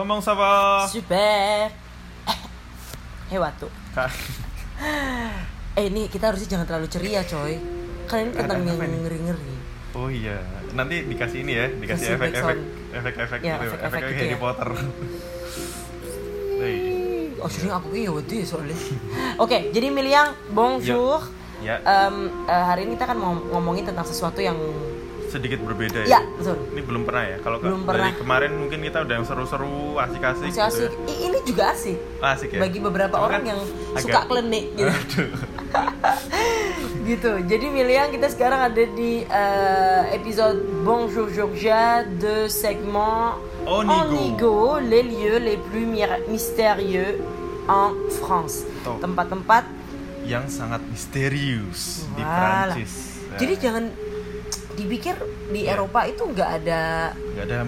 Comment ça va? Super. Kak, Eh ini kita harusnya jangan terlalu ceria coy. Kan ini tentang Ada yang apa ini? ngeri-ngeri. Oh iya, nanti dikasih ini ya, dikasih Kasih efek-efek, backsound. efek-efek Ya, gitu, efek-efek gitu Harry ya. Potter. Oh sering aku kayak wedi soalnya. Oke, jadi Miliang, bonjour. Ya, Em, eh, hari ini kita akan mau ngomongin tentang sesuatu yang sedikit berbeda ya ya. betul. Ini belum pernah ya. Kalau Belum dari kemarin mungkin kita udah yang seru-seru, asik-asik. Gitu I- Ini juga asik. ya. Asik ya. Bagi beberapa Cuma orang kan yang agak- suka klenik gitu. Aduh. gitu. Jadi Miliang kita sekarang ada di eh, episode Bonjour Georgia de segment Onigo. Onigo, les lieux les plus mystérieux en France. Tempat-tempat yang sangat misterius di Walah. Prancis. Ya, Jadi jangan dipikir di. Eropa itu nggak ada nggak ada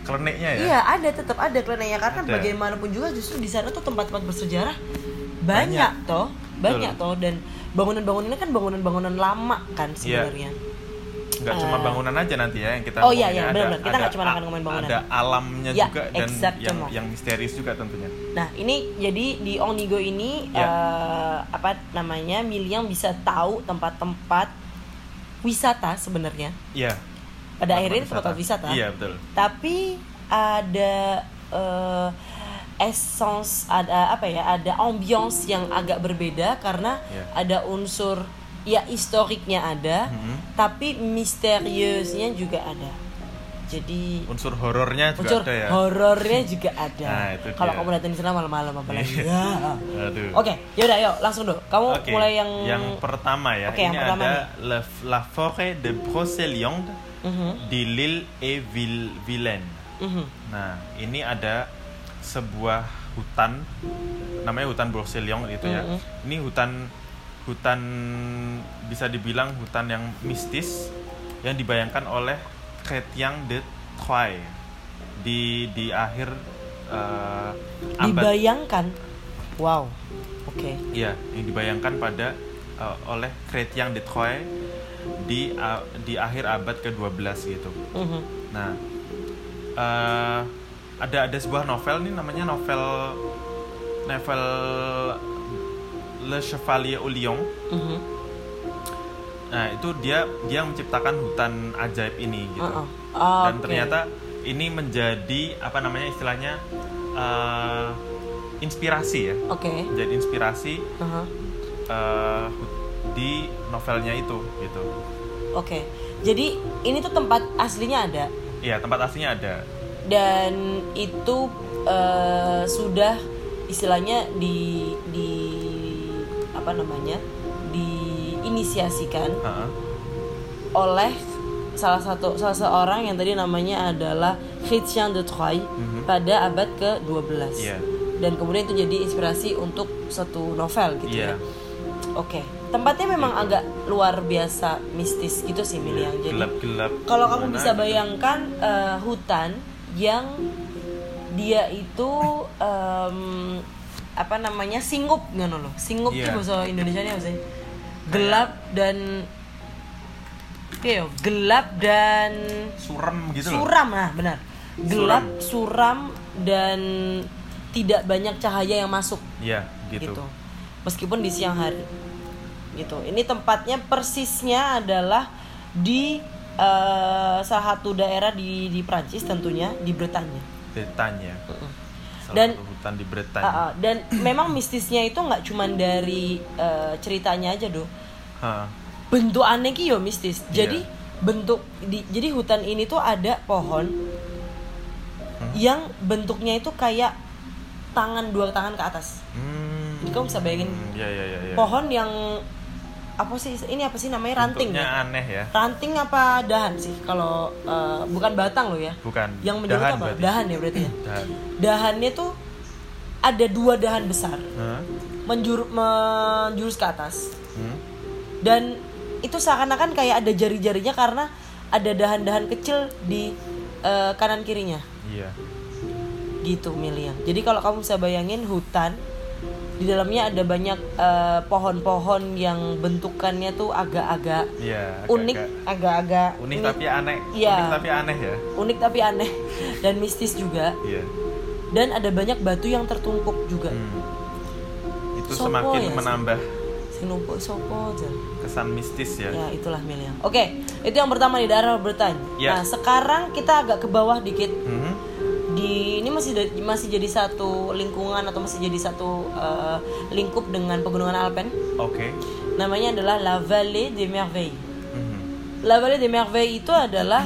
kleniknya ya. Iya ada tetap ada kliniknya karena Ada. bagaimanapun juga justru di sana tuh tempat-tempat bersejarah banyak, Banyak. toh banyak toh dan bangunan-bangunannya kan bangunan-bangunan lama kan Iya. sebenarnya. nggak cuma Eh. bangunan aja nanti ya yang kita Oh iya, iya, Ada- benar-benar. Kita nggak cuma akan ngomongin bangunan. ada alamnya Ya, juga dan yang exactement. yang misterius juga tentunya Nah ini jadi di Onigo ini Ya. eh, apa namanya Miliang bisa tahu tempat-tempat wisata sebenarnya. iya Pada Tempat akhirnya wisata. tempat wisata. iya betul Tapi ada eh, essence ada apa ya ada ambience yang agak berbeda karena Ya. ada unsur ya historiknya ada Mhm. tapi misteriusnya juga ada jadi unsur horornya juga unsur ada ya horornya juga ada Nah, kalau kamu datang di sana malam-malam apalagi Iya. ya Aduh. oke yaudah yuk langsung dulu kamu Oke, mulai yang yang pertama ya yang ini pertama ada la, la forêt de Brocéliande Mhm, di Lille et Vilaine mhm. Nah, ini ada sebuah hutan namanya hutan Brocéliande itu ya. Mhm. Ini hutan hutan bisa dibilang hutan yang mistis yang dibayangkan oleh Chrétien de Troyes di di akhir eh, abad dibayangkan wow oke Iya, yang dibayangkan pada eh, oleh Chrétien de Troyes di a- di akhir abad ke-12 gitu. Mhm. Nah, eh, ada ada sebuah novel nih namanya novel novel Le Chevalier au Lion. Mhm. Nah, itu dia dia menciptakan hutan ajaib ini gitu. Uh-uh. Dan Oke. ternyata ini menjadi apa namanya istilahnya eh, inspirasi ya. oke Jadi inspirasi Aha. eh, di novelnya itu gitu. Oke, jadi ini tuh tempat aslinya ada Iya, tempat aslinya ada. dan itu eh, sudah istilahnya di di apa namanya diinisiasikan Heeh. oleh salah satu salah seorang yang tadi namanya adalah Chrétien de Troyes Mhm. pada abad ke-12 Iya. dan kemudian itu jadi inspirasi untuk satu novel gitu Iya. ya. Oke, tempatnya memang agak luar biasa mistis gitu sih Miliang. Jadi Gelap-gelap. kalau kamu bisa gitu. bayangkan eh, hutan yang dia itu em, apa namanya singup ngono loh. Singup Iya. itu bahasa Indonesia apa sih? Gelap dan yo, gelap dan Surem gitu loh. suram nah benar. Gelap, suram dan tidak banyak cahaya yang masuk Iya, gitu. gitu. Meskipun di siang hari. Gitu. Ini tempatnya persisnya adalah di eh, salah satu daerah di di Prancis tentunya di Bretanya. Bretagne. Salah Dan- satu hutan di Bretagne. Ah, ah. dan memang mistisnya itu nggak cuman dari eh, ceritanya aja doh. Hah. Bentuk aneh ki yo mistis. Iya. Jadi bentuk di, jadi hutan ini tuh ada pohon Hmm. yang bentuknya itu kayak tangan dua tangan ke atas. Hmm. Jadi kamu bisa bayangin Hmm, Iya, iya, iya, iya. pohon yang apa sih ini apa sih namanya ranting Bentuknya ya? aneh ya. ranting apa dahan sih kalau eh, bukan batang loh ya Bukan. yang Dahan apa berarti. dahan ya berarti ya Dahan. dahannya tuh ada dua dahan besar Hah? menjur menjurus ke atas Hmm? dan itu seakan-akan kayak ada jari-jarinya karena ada dahan-dahan kecil di eh, kanan kirinya Iya. gitu Milian jadi kalau kamu bisa bayangin hutan di dalamnya ada banyak eh, pohon-pohon yang bentukannya tuh agak-agak Iya, unik agak-agak unik mi- tapi aneh. Iya. Unik tapi aneh ya. unik tapi aneh dan mistis juga Iya. dan ada banyak batu yang tertumpuk juga Hmm. Itu Sopo semakin ya, menambah sing numpuk sopo jan kesan mistis ya. ya itulah Milian oke itu yang pertama di daerah Bretagne Ya. nah sekarang kita agak ke bawah dikit Mhm. Masih masih jadi satu lingkungan atau masih jadi satu eh, lingkup dengan pegunungan Alpen Oke. namanya adalah La Vallée des Merveilles Mhm. La Vallée des Merveilles itu adalah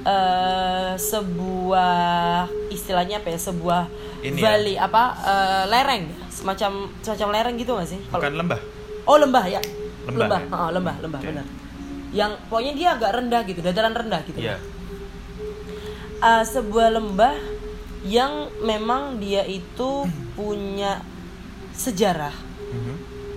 eh, sebuah istilahnya apa ya sebuah Ini ya. valley apa eh, lereng semacam semacam lereng gitu gak sih Bukan lembah. oh lembah ya Lembah, lembah ya? Oh, lembah lembah Oke. benar yang pokoknya dia agak rendah gitu dataran rendah gitu Iya. Eh, sebuah lembah yang memang dia itu punya sejarah Mhm.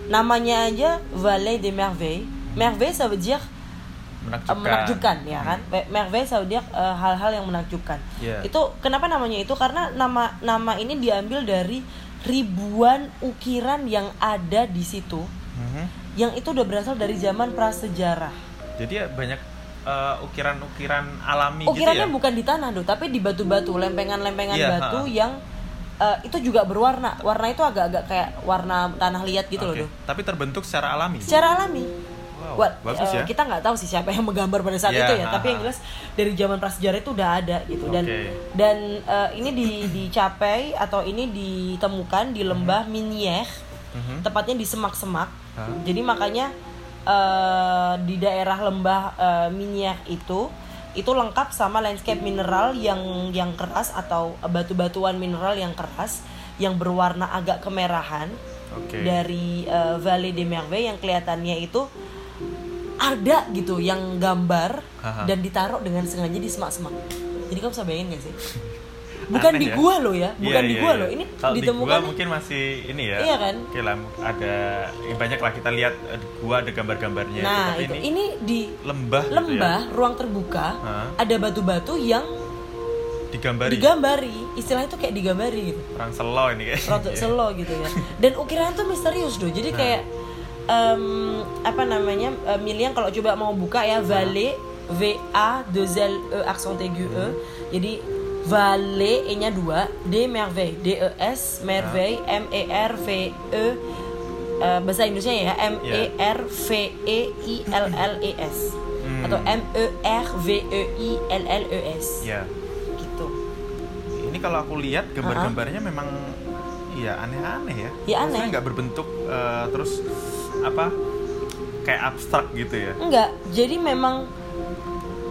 namanya aja Vallée des Merveilles Merveille ça veut dire eh, Menakjubkan. menakjubkan ya kan Merveille ça veut dire eh, hal-hal yang menakjubkan Iya. itu kenapa namanya itu karena nama nama ini diambil dari ribuan ukiran yang ada di situ Mhm. yang itu udah berasal dari zaman prasejarah Jadi ya banyak eh, ukiran-ukiran alami ukirannya gitu ya. bukan di tanah do tapi di batu-batu lempengan-lempengan Iya, batu ha. yang eh, itu juga berwarna warna itu agak-agak kayak warna tanah liat gitu loh Oke. do Tapi terbentuk secara alami. secara alami Wow, Wah, bagus eh, ya. kita nggak tahu sih siapa yang menggambar pada saat Iya, itu ya ha, tapi yang jelas dari zaman prasejarah itu udah ada gitu dan Oke. dan eh, ini di, dicapai atau ini ditemukan di lembah Mhm. tepatnya di semak-semak jadi makanya eh, di daerah lembah eh, Minier itu itu lengkap sama landscape mineral yang yang keras atau batu-batuan mineral yang keras yang berwarna agak kemerahan Oke. dari uh, Vallée des Merveilles yang kelihatannya itu ada gitu yang gambar Aha. dan ditaruh dengan sengaja di semak-semak. Jadi kamu bisa bayangin gak sih? Bukan Aneh di ya. gua loh ya, bukan Iya, di iya, gua iya. loh. Ini di ditemukan gua mungkin masih ini ya. Iya kan? Oke lah, ada ya banyak lah kita lihat eh, di gua ada gambar-gambarnya. Nah, itu ini, ini di lembah, gitu lembah ruang terbuka Hah? ada batu-batu yang ya. digambari. digambari. Istilahnya itu kayak digambari gitu. Orang selo ini kayak. Rotok selo gitu ya. Dan ukirannya tuh misterius doh. Jadi kayak em, apa namanya? eh, Milian kalau coba mau buka ya Vallée V A 2 L E accent aigu E. Jadi Vallée E-nya 2, D Merveille, D E S Merveille M E R V E eh, bahasa Indonesia ya M E R V E I L L E S Hmm. atau M E R V E I L L E S Ya. gitu. Ini kalau aku lihat gambar-gambarnya memang iya aneh-aneh ya. Ya, aneh. Nggak berbentuk eh, terus apa kayak abstrak gitu ya. Enggak, jadi memang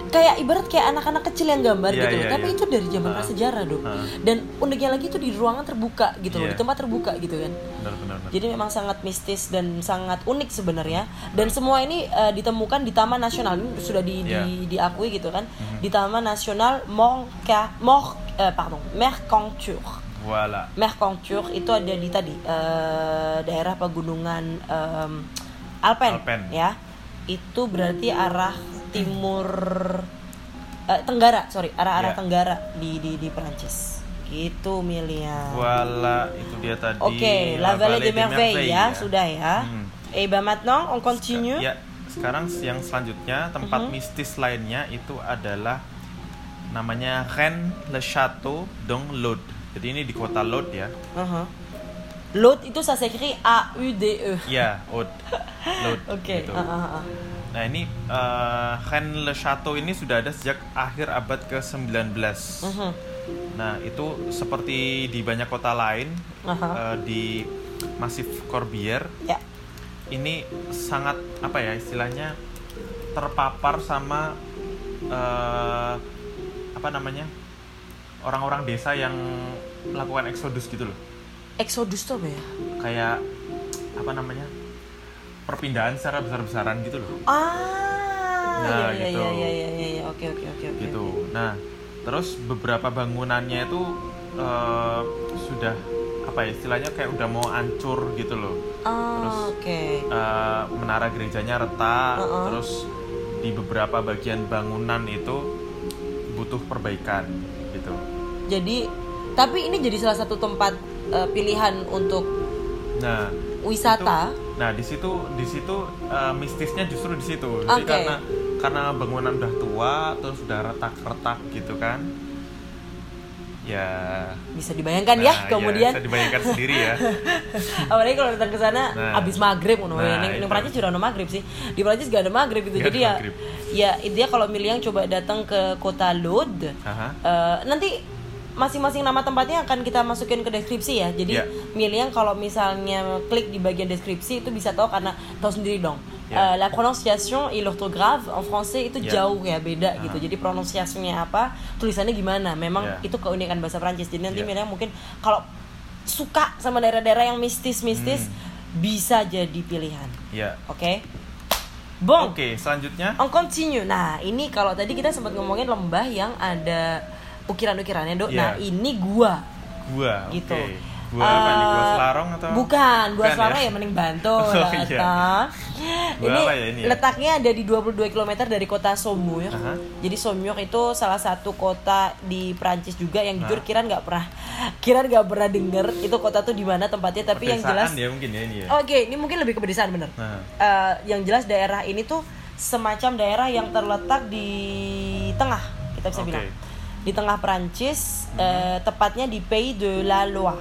kayak ibarat kayak anak-anak kecil yang gambar Iya, gitu loh. iya, Tapi iya. itu dari zaman Ha. prasejarah dong. Ha. Dan uniknya lagi itu di ruangan terbuka gitu loh, Iya. di tempat terbuka gitu kan. Benar-benar. Jadi memang sangat mistis dan sangat unik sebenarnya. Dan semua ini eh, ditemukan di Taman Nasional ini sudah di, Iya. di- diakui gitu kan. Mhm. Di Taman Nasional Monca, Mor, eh, pardon, Mercanture. Voilà. Mercanture itu ada di tadi eh, daerah pegunungan em, Alpen, Alpen. ya. Itu berarti arah timur eh, tenggara, sorry, arah-arah Ya. tenggara di di di Perancis. Gitu Milia. Voilà, itu dia tadi. Oke, La Vallée des Merveilles ya, sudah ya. Hmm. Eh, bah maintenant on continue. Ya, sekarang yang selanjutnya tempat Mhm. mistis lainnya itu adalah namanya Rennes Le Château dong Lod. Jadi ini di kota Lod ya. Uh-huh. L'autre itu ça s'écrit A U D E. Ya, Lod. Lod. Oke. gitu. ah, ah, ah. Nah ini eh, Rennes Le Château ini sudah ada sejak akhir abad ke-19. Mhm. Nah itu seperti di banyak kota lain Aha. eh, di Masif Corbière Ya. ini sangat apa ya istilahnya terpapar sama eh, apa namanya orang-orang desa yang melakukan eksodus gitu loh Exodus tuh apa ya? kayak apa namanya perpindahan secara besar-besaran gitu loh Ah, Nah, iya, iya, gitu. iya, iya, iya, iya, iya. Oke, oke, oke, oke. gitu oke. nah terus beberapa bangunannya itu eh, sudah apa ya istilahnya kayak udah mau hancur gitu loh Ah, Terus, oke. Eh, menara gerejanya retak Uh-uh. terus di beberapa bagian bangunan itu butuh perbaikan gitu Jadi, tapi ini jadi salah satu tempat eh, pilihan untuk Nah, wisata. itu- nah, di situ di situ eh, mistisnya justru di situ. Jadi Oke. karena karena bangunan udah tua terus udah retak-retak gitu kan. Ya. Bisa dibayangkan nah, ya kemudian bisa dibayangkan sendiri ya. apalagi kalau datang ke sana Nah. abis maghrib ngono Nah, Neng- neng itu. Prancis juga ada maghrib sih di Prancis gak ada maghrib gitu Nggak jadi ya maghrib. ya intinya kalau Miliang coba datang ke kota Lod eh, nanti masing-masing nama tempatnya akan kita masukin ke deskripsi ya jadi Ya. Miliang kalau misalnya klik di bagian deskripsi itu bisa tahu karena tahu sendiri dong Eh, Ya. la prononciation et l'orthographe en français itu Ya. jauh ya beda gitu jadi pronunciasinya apa tulisannya gimana memang Ya. itu keunikan bahasa Prancis jadi nanti Ya. Miliang mungkin kalau suka sama daerah-daerah yang mistis-mistis bisa jadi pilihan. Ya. Oke. Bon, Oke, selanjutnya on continue. Nah, ini kalau tadi kita sempat ngomongin lembah yang ada ukiran-ukirannya, Dok. Iya. Nah, ini gua gua. gitu. Oke. Gua apa nih? Gua Eh, Selarong atau? Bukan, gua Bukan Selarong ya? ya mending Bantul. Oh, lah, iya. Gua ini, ya ini ya? letaknya ada di 22 km dari kota Saumur. Aha. Jadi Saumur itu salah satu kota di Prancis juga yang jujur Nah. Kiran nggak pernah Kiran nggak pernah denger itu kota tuh di mana tempatnya tapi yang jelas ya mungkin ya ini ya. Oke, ini mungkin lebih ke pedesaan bener. Nah. Eh, yang jelas daerah ini tuh semacam daerah yang terletak di tengah, kita bisa Oke. bilang. Di tengah Perancis, eh, tepatnya di Pays de la Loire.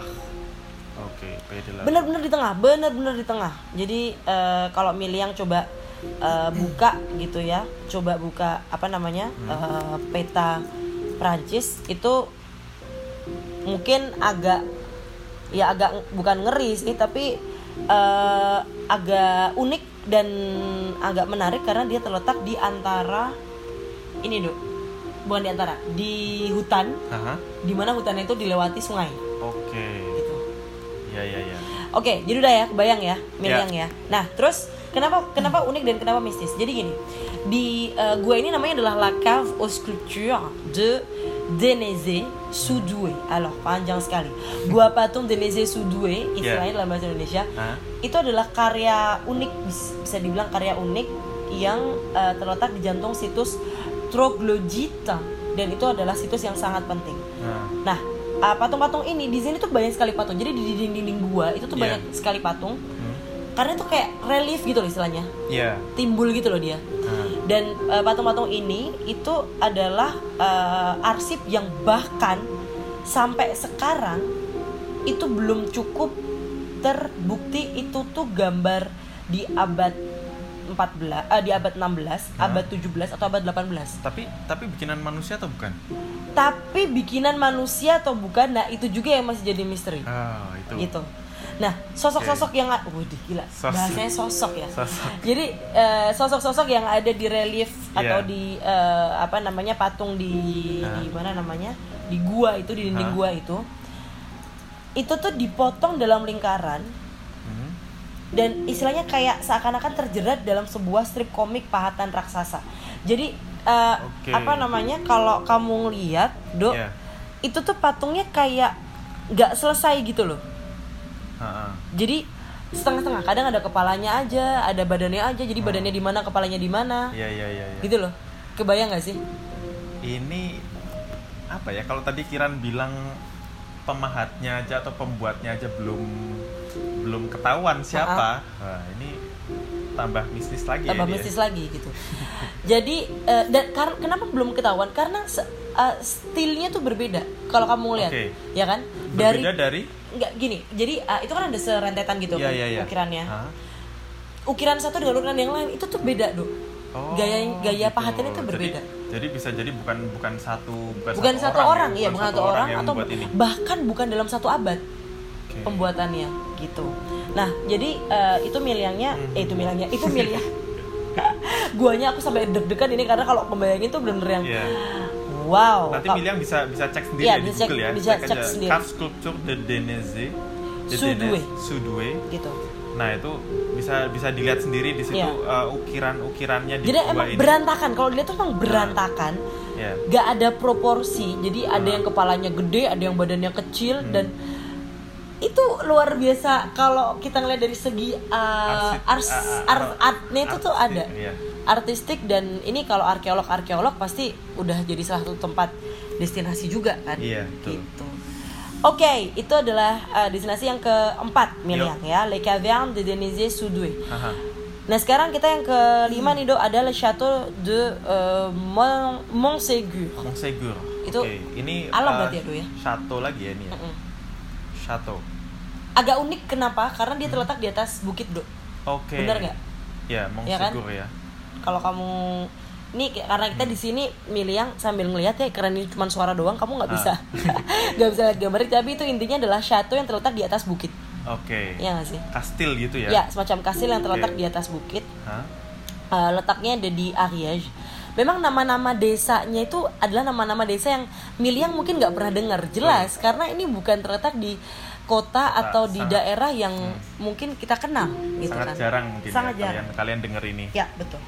Oke. Bener-bener di tengah, bener-bener di tengah. Jadi eh, kalau Miliang coba eh, buka gitu ya, coba buka apa namanya eh, peta Perancis itu mungkin agak ya agak bukan ngeri sih tapi eh, agak unik dan agak menarik karena dia terletak di antara ini dok bukan di antara di hutan Aha. di mana hutan itu dilewati sungai Oke. gitu Ya ya ya. Oke, jadi udah ya, kebayang ya, Miliang ya. Nah, terus kenapa kenapa unik dan kenapa mistis? Jadi gini, di eh, gua ini namanya adalah La Cave aux Sculptures de Deneze Soudoué. Alors, panjang sekali. Gua patung Deneze Soudoué, istilahnya dalam bahasa Indonesia. Hah? Itu adalah karya unik, bis- bisa dibilang karya unik yang eh, terletak di jantung situs Troglodyte dan itu adalah situs yang sangat penting. Nah. Nah, uh, patung-patung ini di sini tuh banyak sekali patung. Jadi di dinding-dinding gua itu tuh Iya. banyak sekali patung. Hmm. Karena itu kayak relief gitu loh istilahnya. Ya. Timbul gitu loh dia. Nah. Dan uh, patung-patung ini itu adalah uh, arsip yang bahkan sampai sekarang itu belum cukup terbukti itu tuh gambar di abad 14 eh, di abad 16, Hah? abad 17 atau abad 18. Tapi tapi bikinan manusia atau bukan? Tapi bikinan manusia atau bukan, nah itu juga yang masih jadi misteri. Ah, itu. gitu. Nah, sosok-sosok yang a- waduh gila, Sosok. bahasanya sosok ya. Sosok. Jadi eh, sosok-sosok yang ada di relief atau Iya. di eh, apa namanya patung di Hah? di mana namanya di gua itu di dinding Hah? gua itu, itu tuh dipotong dalam lingkaran. Dan istilahnya kayak seakan-akan terjerat dalam sebuah strip komik pahatan raksasa. Jadi eh, Oke. apa namanya kalau kamu lihat, dok, Iya. itu tuh patungnya kayak nggak selesai gitu loh. Ha-ha. Jadi setengah-setengah. Kadang ada kepalanya aja, ada badannya aja. Jadi badannya di mana, kepalanya di mana, Iya iya iya. iya. gitu loh. Kebayang nggak sih? Ini apa ya? Kalau tadi Kiran bilang pemahatnya aja atau pembuatnya aja belum belum ketahuan siapa. Nah, ini tambah mistis lagi Tambah ya. dia. mistis lagi gitu. Jadi eh, dan kar- kenapa belum ketahuan? Karena se- eh, stilnya tuh berbeda. Kalau kamu lihat, Oke. ya kan? Berbeda dari nggak gini. Jadi eh, itu kan ada serentetan gitu Iya kan, iya iya. ukirannya. Hah? Ukiran satu dengan ukiran yang lain itu tuh beda, Dok. Oh, gaya gaya gitu. pahatannya tuh Jadi- berbeda. Jadi, bisa jadi bukan bukan satu bukan, bukan satu orang, ya, iya bukan satu orang yang atau ini. bahkan bukan dalam satu abad. Pembuatannya gitu. Nah, jadi eh, itu miliangnya, Hmm. eh itu miliangnya, itu miliang. Guanya aku sampai deg-degan ini karena kalau membayangin tuh bener-bener yang Iya. wow. Nanti Miliang bisa bisa cek sendiri ya di bisa cek- Google ya. bisa cek aja sendiri. Cave Sculpture de Deneze. de. Denez- Sudoué. gitu. Nah, itu bisa bisa dilihat sendiri di situ Iya. uh, ukiran-ukirannya di Jadi emang ini. berantakan. Kalau dilihat tuh emang berantakan. Ya. Gak ada proporsi. Jadi ada Hmm. yang kepalanya gede, ada yang badannya kecil dan itu luar biasa kalau kita ngeliat dari segi uh, ars, a- a- art, artnya itu tuh ada iya. artistik dan ini kalau arkeolog arkeolog pasti udah jadi salah satu tempat destinasi juga kan Iya, gitu Oke, itu adalah uh, destinasi yang keempat Miliang ya, Les Cavernes de Sudoué. Aha. Nah sekarang kita yang kelima nih do adalah Chateau de uh, Mont Montségur. Montségur. Itu Oke, ini alam eh, berarti ya, ya? Chateau lagi ya ini ya. Mm-mm. Chateau. Agak unik kenapa? Karena dia terletak di atas bukit do. Oke. Bener nggak? Ya, Montségur ya. Kalau kamu nih kayak- karena kita di sini milih yang sambil ngelihat ya keren ini cuma suara doang kamu nggak Ah. bisa nggak bisa lihat gambarnya tapi itu intinya adalah chateau yang terletak di atas bukit Oke. ya nggak sih Kastil gitu ya. ya semacam kastil yang terletak di atas bukit Hah? Eh, letaknya ada di Ariège. Memang nama-nama desanya itu adalah nama-nama desa yang Miliang mungkin nggak pernah dengar jelas karena ini bukan terletak di kota atau di sangat- daerah yang mungkin kita kenal gitu Sangat kan. jarang mungkin Sangat ya jarang. kalian kalian denger ini. Ya betul.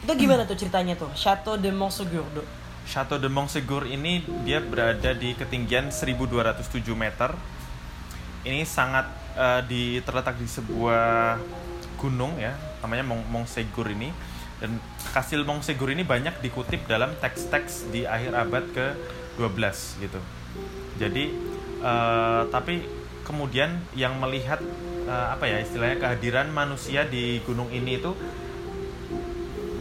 Itu gimana tuh ceritanya tuh Chateau de Montségur Do? Chateau de Montségur ini dia berada di ketinggian 1207 meter. Ini sangat eh, di terletak di sebuah gunung ya, namanya Mont Montségur ini. Dan kastil Montségur ini banyak dikutip dalam teks-teks di akhir abad ke-12 gitu. Jadi eh, tapi kemudian yang melihat eh, apa ya istilahnya kehadiran manusia di gunung ini itu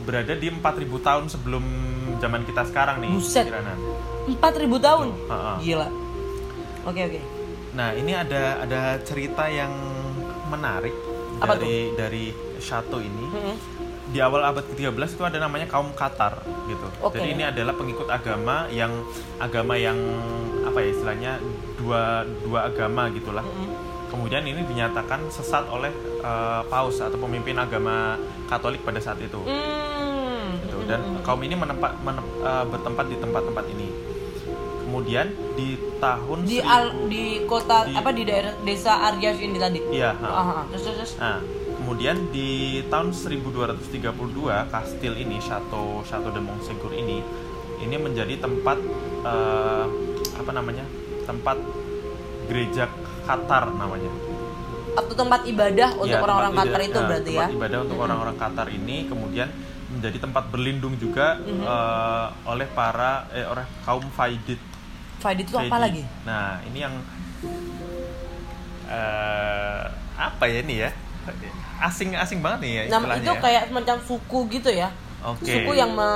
berada di 4000 tahun sebelum zaman kita sekarang nih Buset. Kiranan. 4000 tahun. Betul, ha-ha. Gila. Oke oke. Nah, ini ada ada cerita yang menarik Apa dari dari chateau ini. Mm-mm. Di awal abad ke-13 itu ada namanya kaum Qatar gitu. Oke. Jadi ini adalah pengikut agama yang agama yang apa ya istilahnya dua dua agama gitulah. Mm-mm. Kemudian ini dinyatakan sesat oleh eh, paus atau pemimpin agama Katolik pada saat itu. Hmm. gitu. dan kaum ini menempat menem- eh, bertempat di tempat-tempat ini kemudian di tahun di 1000 al di kota di- apa di daerah desa ini tadi. iya. Ah, ah. terus terus. terus. nah kemudian di tahun 1232 kastil ini Chateau Chateau de Montségur ini ini menjadi tempat eh, apa namanya tempat gereja Qatar namanya Atau tempat ibadah untuk Ya, orang-orang tempat Qatar itu ya, berarti ya. tempat ibadah untuk orang-orang Qatar ini kemudian menjadi tempat berlindung juga Mhm. eh, oleh para eh, oleh kaum Faidit Faid itu apa Faidi. lagi? Nah, ini yang eh apa ya ini ya? Asing-asing banget nih ya Nam istilahnya. itu ya. kayak semacam suku gitu ya. Oke. Suku yang me,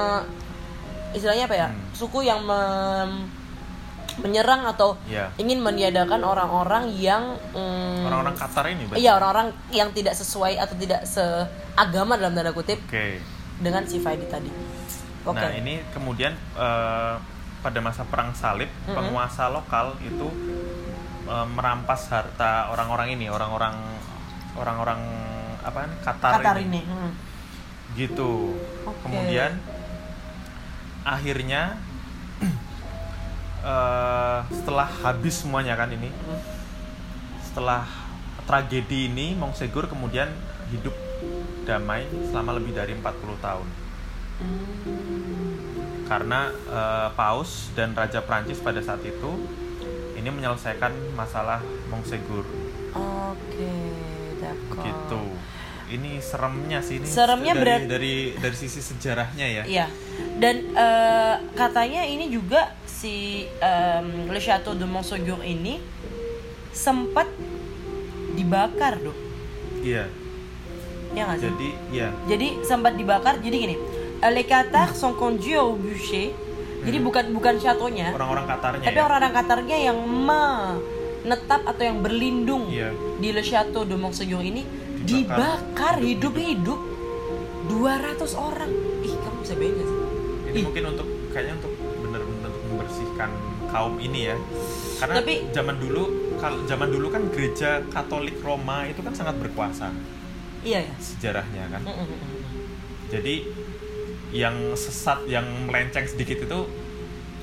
istilahnya apa ya? Hmm. Suku yang me- menyerang atau Iya. ingin meniadakan orang-orang yang mm, orang-orang Qatar ini berarti. Iya, orang-orang yang tidak sesuai atau tidak seagama dalam tanda kutip Oke. dengan si Faidi tadi. Oke. Nah, ini kemudian eh, pada masa perang salib, Mm-mm. penguasa lokal itu eh, merampas harta orang-orang ini, orang-orang orang-orang apa Qatar, Qatar ini. hmm. gitu. Oke. Kemudian akhirnya eh, setelah habis semuanya kan ini, Hmm. setelah tragedi ini Montségur kemudian hidup damai selama lebih dari 40 tahun. Karena eh, Paus dan Raja Prancis pada saat itu ini menyelesaikan masalah Montségur Oke, d'accord. gitu. Ini seremnya sih ini Seremnya dari, berat- dari dari sisi sejarahnya ya. Iya. Dan eh, katanya ini juga si em, Le Chateau de Montségur ini sempat dibakar, Dok. Iya. Ya nggak sih? Jadi ya Jadi sempat dibakar. Jadi gini, eh, les Qatar sont conduits au bûcher. Jadi bukan bukan château-nya, orang-orang Katarnya tapi ya. orang-orang Qatarnya yang menetap atau yang berlindung Iya. di Le Chateau de Montségur ini Dibakar. hidup-hidup 200 orang. Ih, kamu bisa bayangin sih? Ini Ih. mungkin untuk kayaknya untuk benar-benar membersihkan kaum ini ya. Karena Tapi- zaman dulu kalau zaman dulu kan gereja Katolik Roma itu kan sangat berkuasa Iya ya. sejarahnya kan. Mm, mm, mm, mm. Jadi yang sesat yang melenceng sedikit itu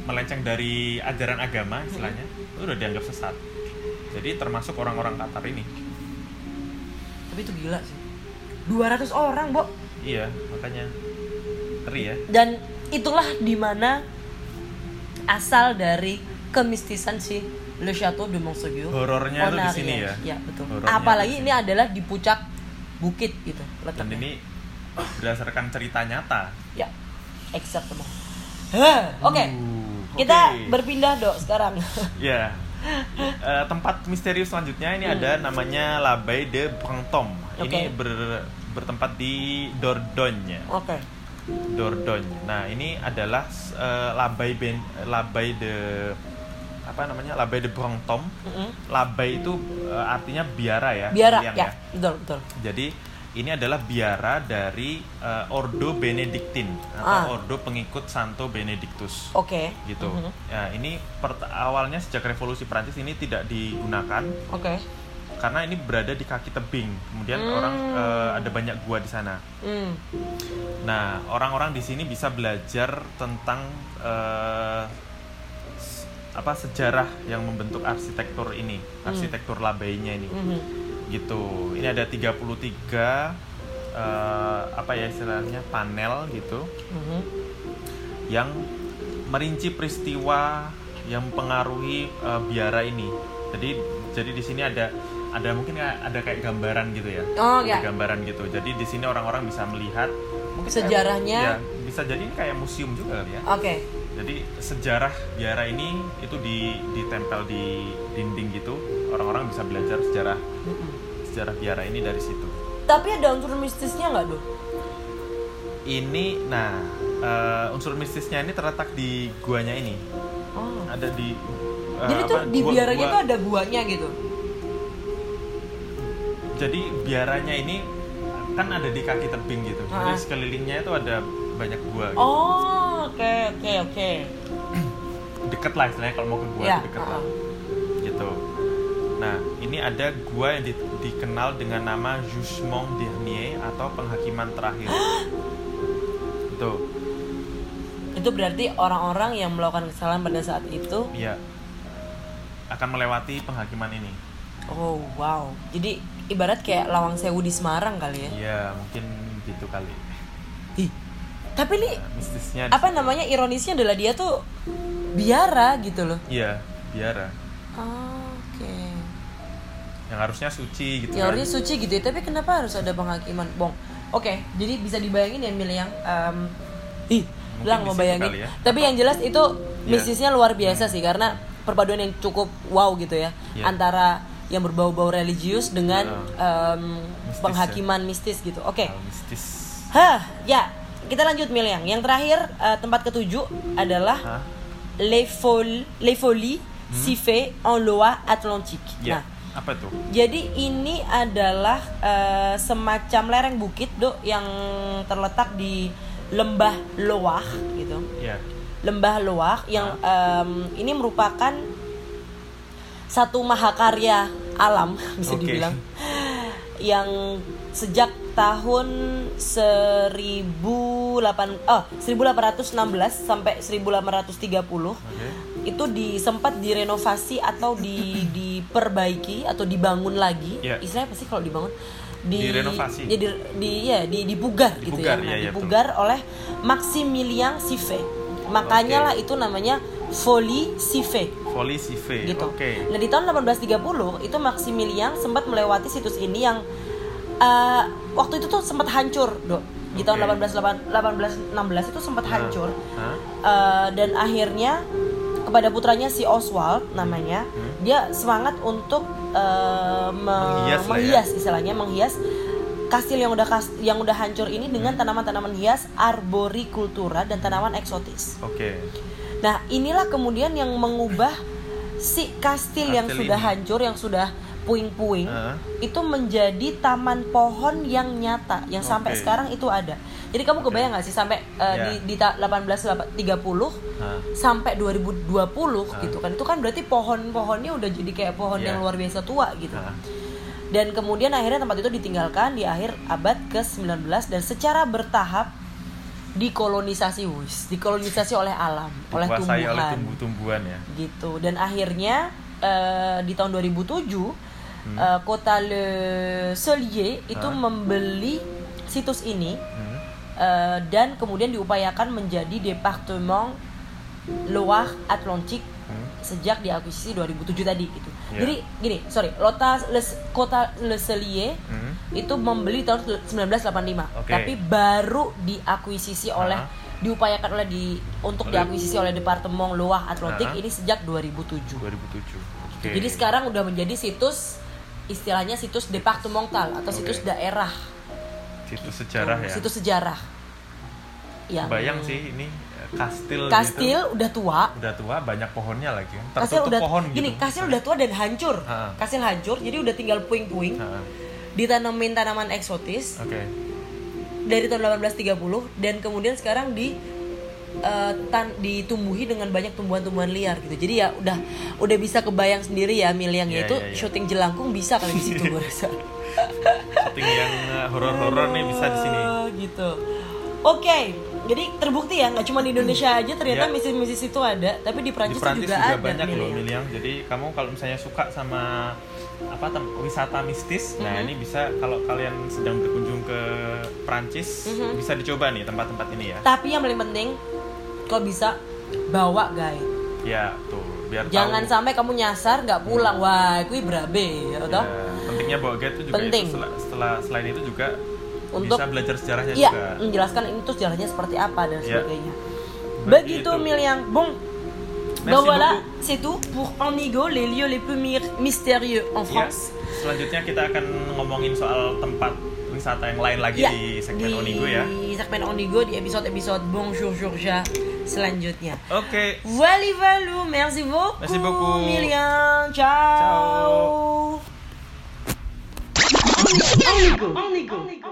melenceng dari ajaran agama istilahnya itu udah dianggap sesat. Jadi termasuk orang-orang Qatar ini. Tapi itu gila sih. 200 orang, Bo. Iya, makanya ngeri ya. Dan itulah di mana asal dari kemistisan si Le Chateau de Montségur. Horornya tuh di sini ya. Ya, betul. Horornya Apalagi ini adalah di puncak bukit gitu Dan letaknya. ini berdasarkan cerita nyata. Ya. Hah, Oke, Uh, kita oke. berpindah dok sekarang. Ya, Eh, tempat misterius selanjutnya ini Hmm. ada namanya L'Abbaye de Brantôme. Ini Oke. ber- bertempat di Dordogne. Oke. Dordogne. Nah, ini adalah eh, L'Abbaye ben, L'Abbaye de apa namanya? L'Abbaye de Brantôme. Mm-mm. L'Abbaye itu eh, artinya biara ya. Biara Yang ya, betul betul. Jadi ini adalah biara dari eh, Ordo Benedictine atau Ah. Ordo pengikut Santo Benedictus Oke. gitu. Mhm. Ya, ini awalnya sejak revolusi Prancis ini tidak digunakan Oke. karena ini berada di kaki tebing. Kemudian Hmm. orang eh, ada banyak gua di sana. Hmm. Nah, orang-orang di sini bisa belajar tentang s- apa sejarah yang membentuk arsitektur ini, Hmm. arsitektur labainya ini. Mhm. Gitu. Ini ada 33 eh, apa ya istilahnya panel gitu Mhm. yang merinci peristiwa yang mempengaruhi eh, biara ini. Jadi jadi di sini ada ada mungkin kayak- ada kayak gambaran gitu ya. Oh, Ada ya. gambaran gitu. Jadi di sini orang-orang bisa melihat mungkin kayak- Sejarahnya. ya, bisa jadi ini kayak museum juga kali ya. Oke. Jadi sejarah biara ini itu di ditempel di dinding gitu. Orang-orang bisa belajar sejarah. Sejarah biara ini dari situ. Tapi ada unsur mistisnya nggak do? Ini nah eh, unsur mistisnya ini terletak di guanya ini. Oh. Ada di eh, Jadi tuh di gua- biaranya gua- tuh ada guanya gitu. jadi biaranya ini kan ada di kaki tebing gitu. Jadi Ah. sekelilingnya itu ada banyak gua gitu. Oh, oke oke oke. Deket lah istilahnya kalau mau ke gua tuh deket lah. uh-uh. Gitu. Nah, ini ada gua yang di- dikenal dengan nama Jugement Dernier atau penghakiman terakhir. Itu, Itu berarti orang-orang yang melakukan kesalahan pada saat itu. iya. Akan melewati penghakiman ini. Oh wow. Jadi ibarat kayak Lawang Sewu di Semarang kali ya. Iya, mungkin gitu kali. Ih. Tapi nih Nah, mistisnya apa situ. namanya ironisnya adalah dia tuh biara gitu loh. Iya, biara. Oh. Yang harusnya suci gitu Ya kan. harusnya suci gitu ya, tapi kenapa harus ada penghakiman? Bong. Oke, jadi bisa dibayangin ya Mil yang em, ih, bilang mau bayangin. ya. Tapi yang jelas itu Iya. mistisnya luar biasa sih karena perpaduan yang cukup wow gitu ya Iya. antara yang berbau-bau religius dengan Iya. em, Mistis penghakiman mistis gitu. Oke. Hal mistis. Hah, ya. Kita lanjut Mil yang. Yang terakhir eh, tempat ketujuh adalah Hah? Les Fol Les Folies Siffé en Loire Atlantique. Hmm. Ya. Nah, Apa tuh? jadi ini adalah eh, semacam lereng bukit dok yang terletak di lembah Loire gitu. Ya. Lembah Loire yang em, ini merupakan satu mahakarya alam bisa Oke. dibilang yang sejak tahun 1008 oh 1816 sampai 1830 Oke. Itu di sempat direnovasi atau di diperbaiki atau dibangun lagi Iya. istilahnya apa sih kalau dibangun di Direnovasi. jadi di ya di dipugar, gitu ya Dipugar, Nah, iya, iya, dipugar oleh Maximilien Siffé makanya Oke. lah itu namanya Folie Siffé Foli Sive. gitu. Oke. Nah di tahun 1830 itu Maximilian sempat melewati situs ini yang eh, waktu itu tuh sempat hancur, dok. Di tahun Oke. 18, 1816 itu sempat hancur Hah? Eh, dan akhirnya kepada putranya si Oswald namanya Hmm. dia semangat untuk eh, me- Menghias ya. menghias istilahnya menghias kastil yang udah kas- yang udah hancur ini dengan Hmm. tanaman-tanaman hias arborikultura dan tanaman eksotis. Oke. Nah, inilah kemudian yang mengubah si kastil yang Kastil sudah ini. hancur, yang sudah puing-puing, Heeh. itu menjadi taman pohon yang nyata, yang sampai Oke. sekarang itu ada. Jadi kamu kebayang nggak sih sampai uh, Ya. di, di ta- 1830 Hah. sampai 2020 Ah. gitu kan? Itu kan berarti pohon-pohonnya udah jadi kayak pohon Ya. yang luar biasa tua gitu. Hah. Dan kemudian akhirnya tempat itu ditinggalkan di akhir abad ke-19 dan secara bertahap dikolonisasi wis, dikolonisasi oleh alam, oleh Dikuasai oleh tumbuhan tumbuh-tumbuhan ya. gitu dan akhirnya eh, di tahun 2007 Hmm. eh, kota Le Solier itu membeli situs ini Hmm. eh, dan kemudian diupayakan menjadi departemen Loire Atlantique Hmm. sejak diakuisisi 2007 tadi gitu. Ya. Jadi gini, sorry, Lota Le, kota Le Solier Hmm. itu membeli tahun 1985 Oke. tapi baru diakuisisi oleh diupayakan oleh di untuk Oleh- diakuisisi oleh Departemen Loire Atlantique Ah. ini sejak 2007. 2007 Oke. Jadi sekarang udah menjadi situs istilahnya situs departemental atau situs daerah. situs sejarah ya Situs sejarah. Ya. bayang sih ini eh, kastil Kastil gitu. udah tua. udah tua banyak pohonnya lagi Kastil tertutup udah pohon gini, gitu kastil udah tua dan hancur. Ah. Kastil hancur, jadi udah tinggal puing-puing. Ha, Ditanamin tanaman eksotis oke dari tahun 1830 dan kemudian sekarang di eh, tan ditumbuhi dengan banyak tumbuhan-tumbuhan liar gitu. Jadi ya udah udah bisa kebayang sendiri ya Miliang Iya, itu iya, iya. syuting jelangkung bisa kali di situ gue rasa. setting yang eh, horor-horor nih bisa di sini Oh, gitu. Oke, jadi terbukti ya nggak cuma di Indonesia aja ternyata Ya. misi-misi itu ada, tapi di di Prancis, Prancis juga, juga, ada banyak loh Miliang. Miliang jadi kamu kalau misalnya suka sama apa tem- wisata mistis nah Mhm. ini bisa kalau kalian sedang berkunjung ke Prancis Mhm. bisa dicoba nih tempat-tempat ini ya Tapi yang paling penting kalau bisa bawa guide. ya tuh biar Jangan tahu sampai kamu nyasar nggak pulang. Wah, kui berabe, ya toh? Ya, pentingnya bawa guide itu juga Penting. itu setelah, setelah selain itu juga Untuk- bisa belajar sejarahnya Iya, juga menjelaskan ini tuh jalannya seperti apa dan Ya. sebagainya. Begitu. Begitu Miliang. Bon, Merci ben voilà, c'est tout pour Onigo, les lieux les plus mystérieux en Ya, France. selanjutnya kita akan ngomongin soal tempat wisata yang lain lagi Ya, di segmen di Onigo ya segmen Onigo di episode-episode Bonjour Georgia selanjutnya. oke Voilà, voilà, merci beaucoup. Merci beaucoup. Milian. Ciao. Ciao. Onigo. Onigo. Onigo.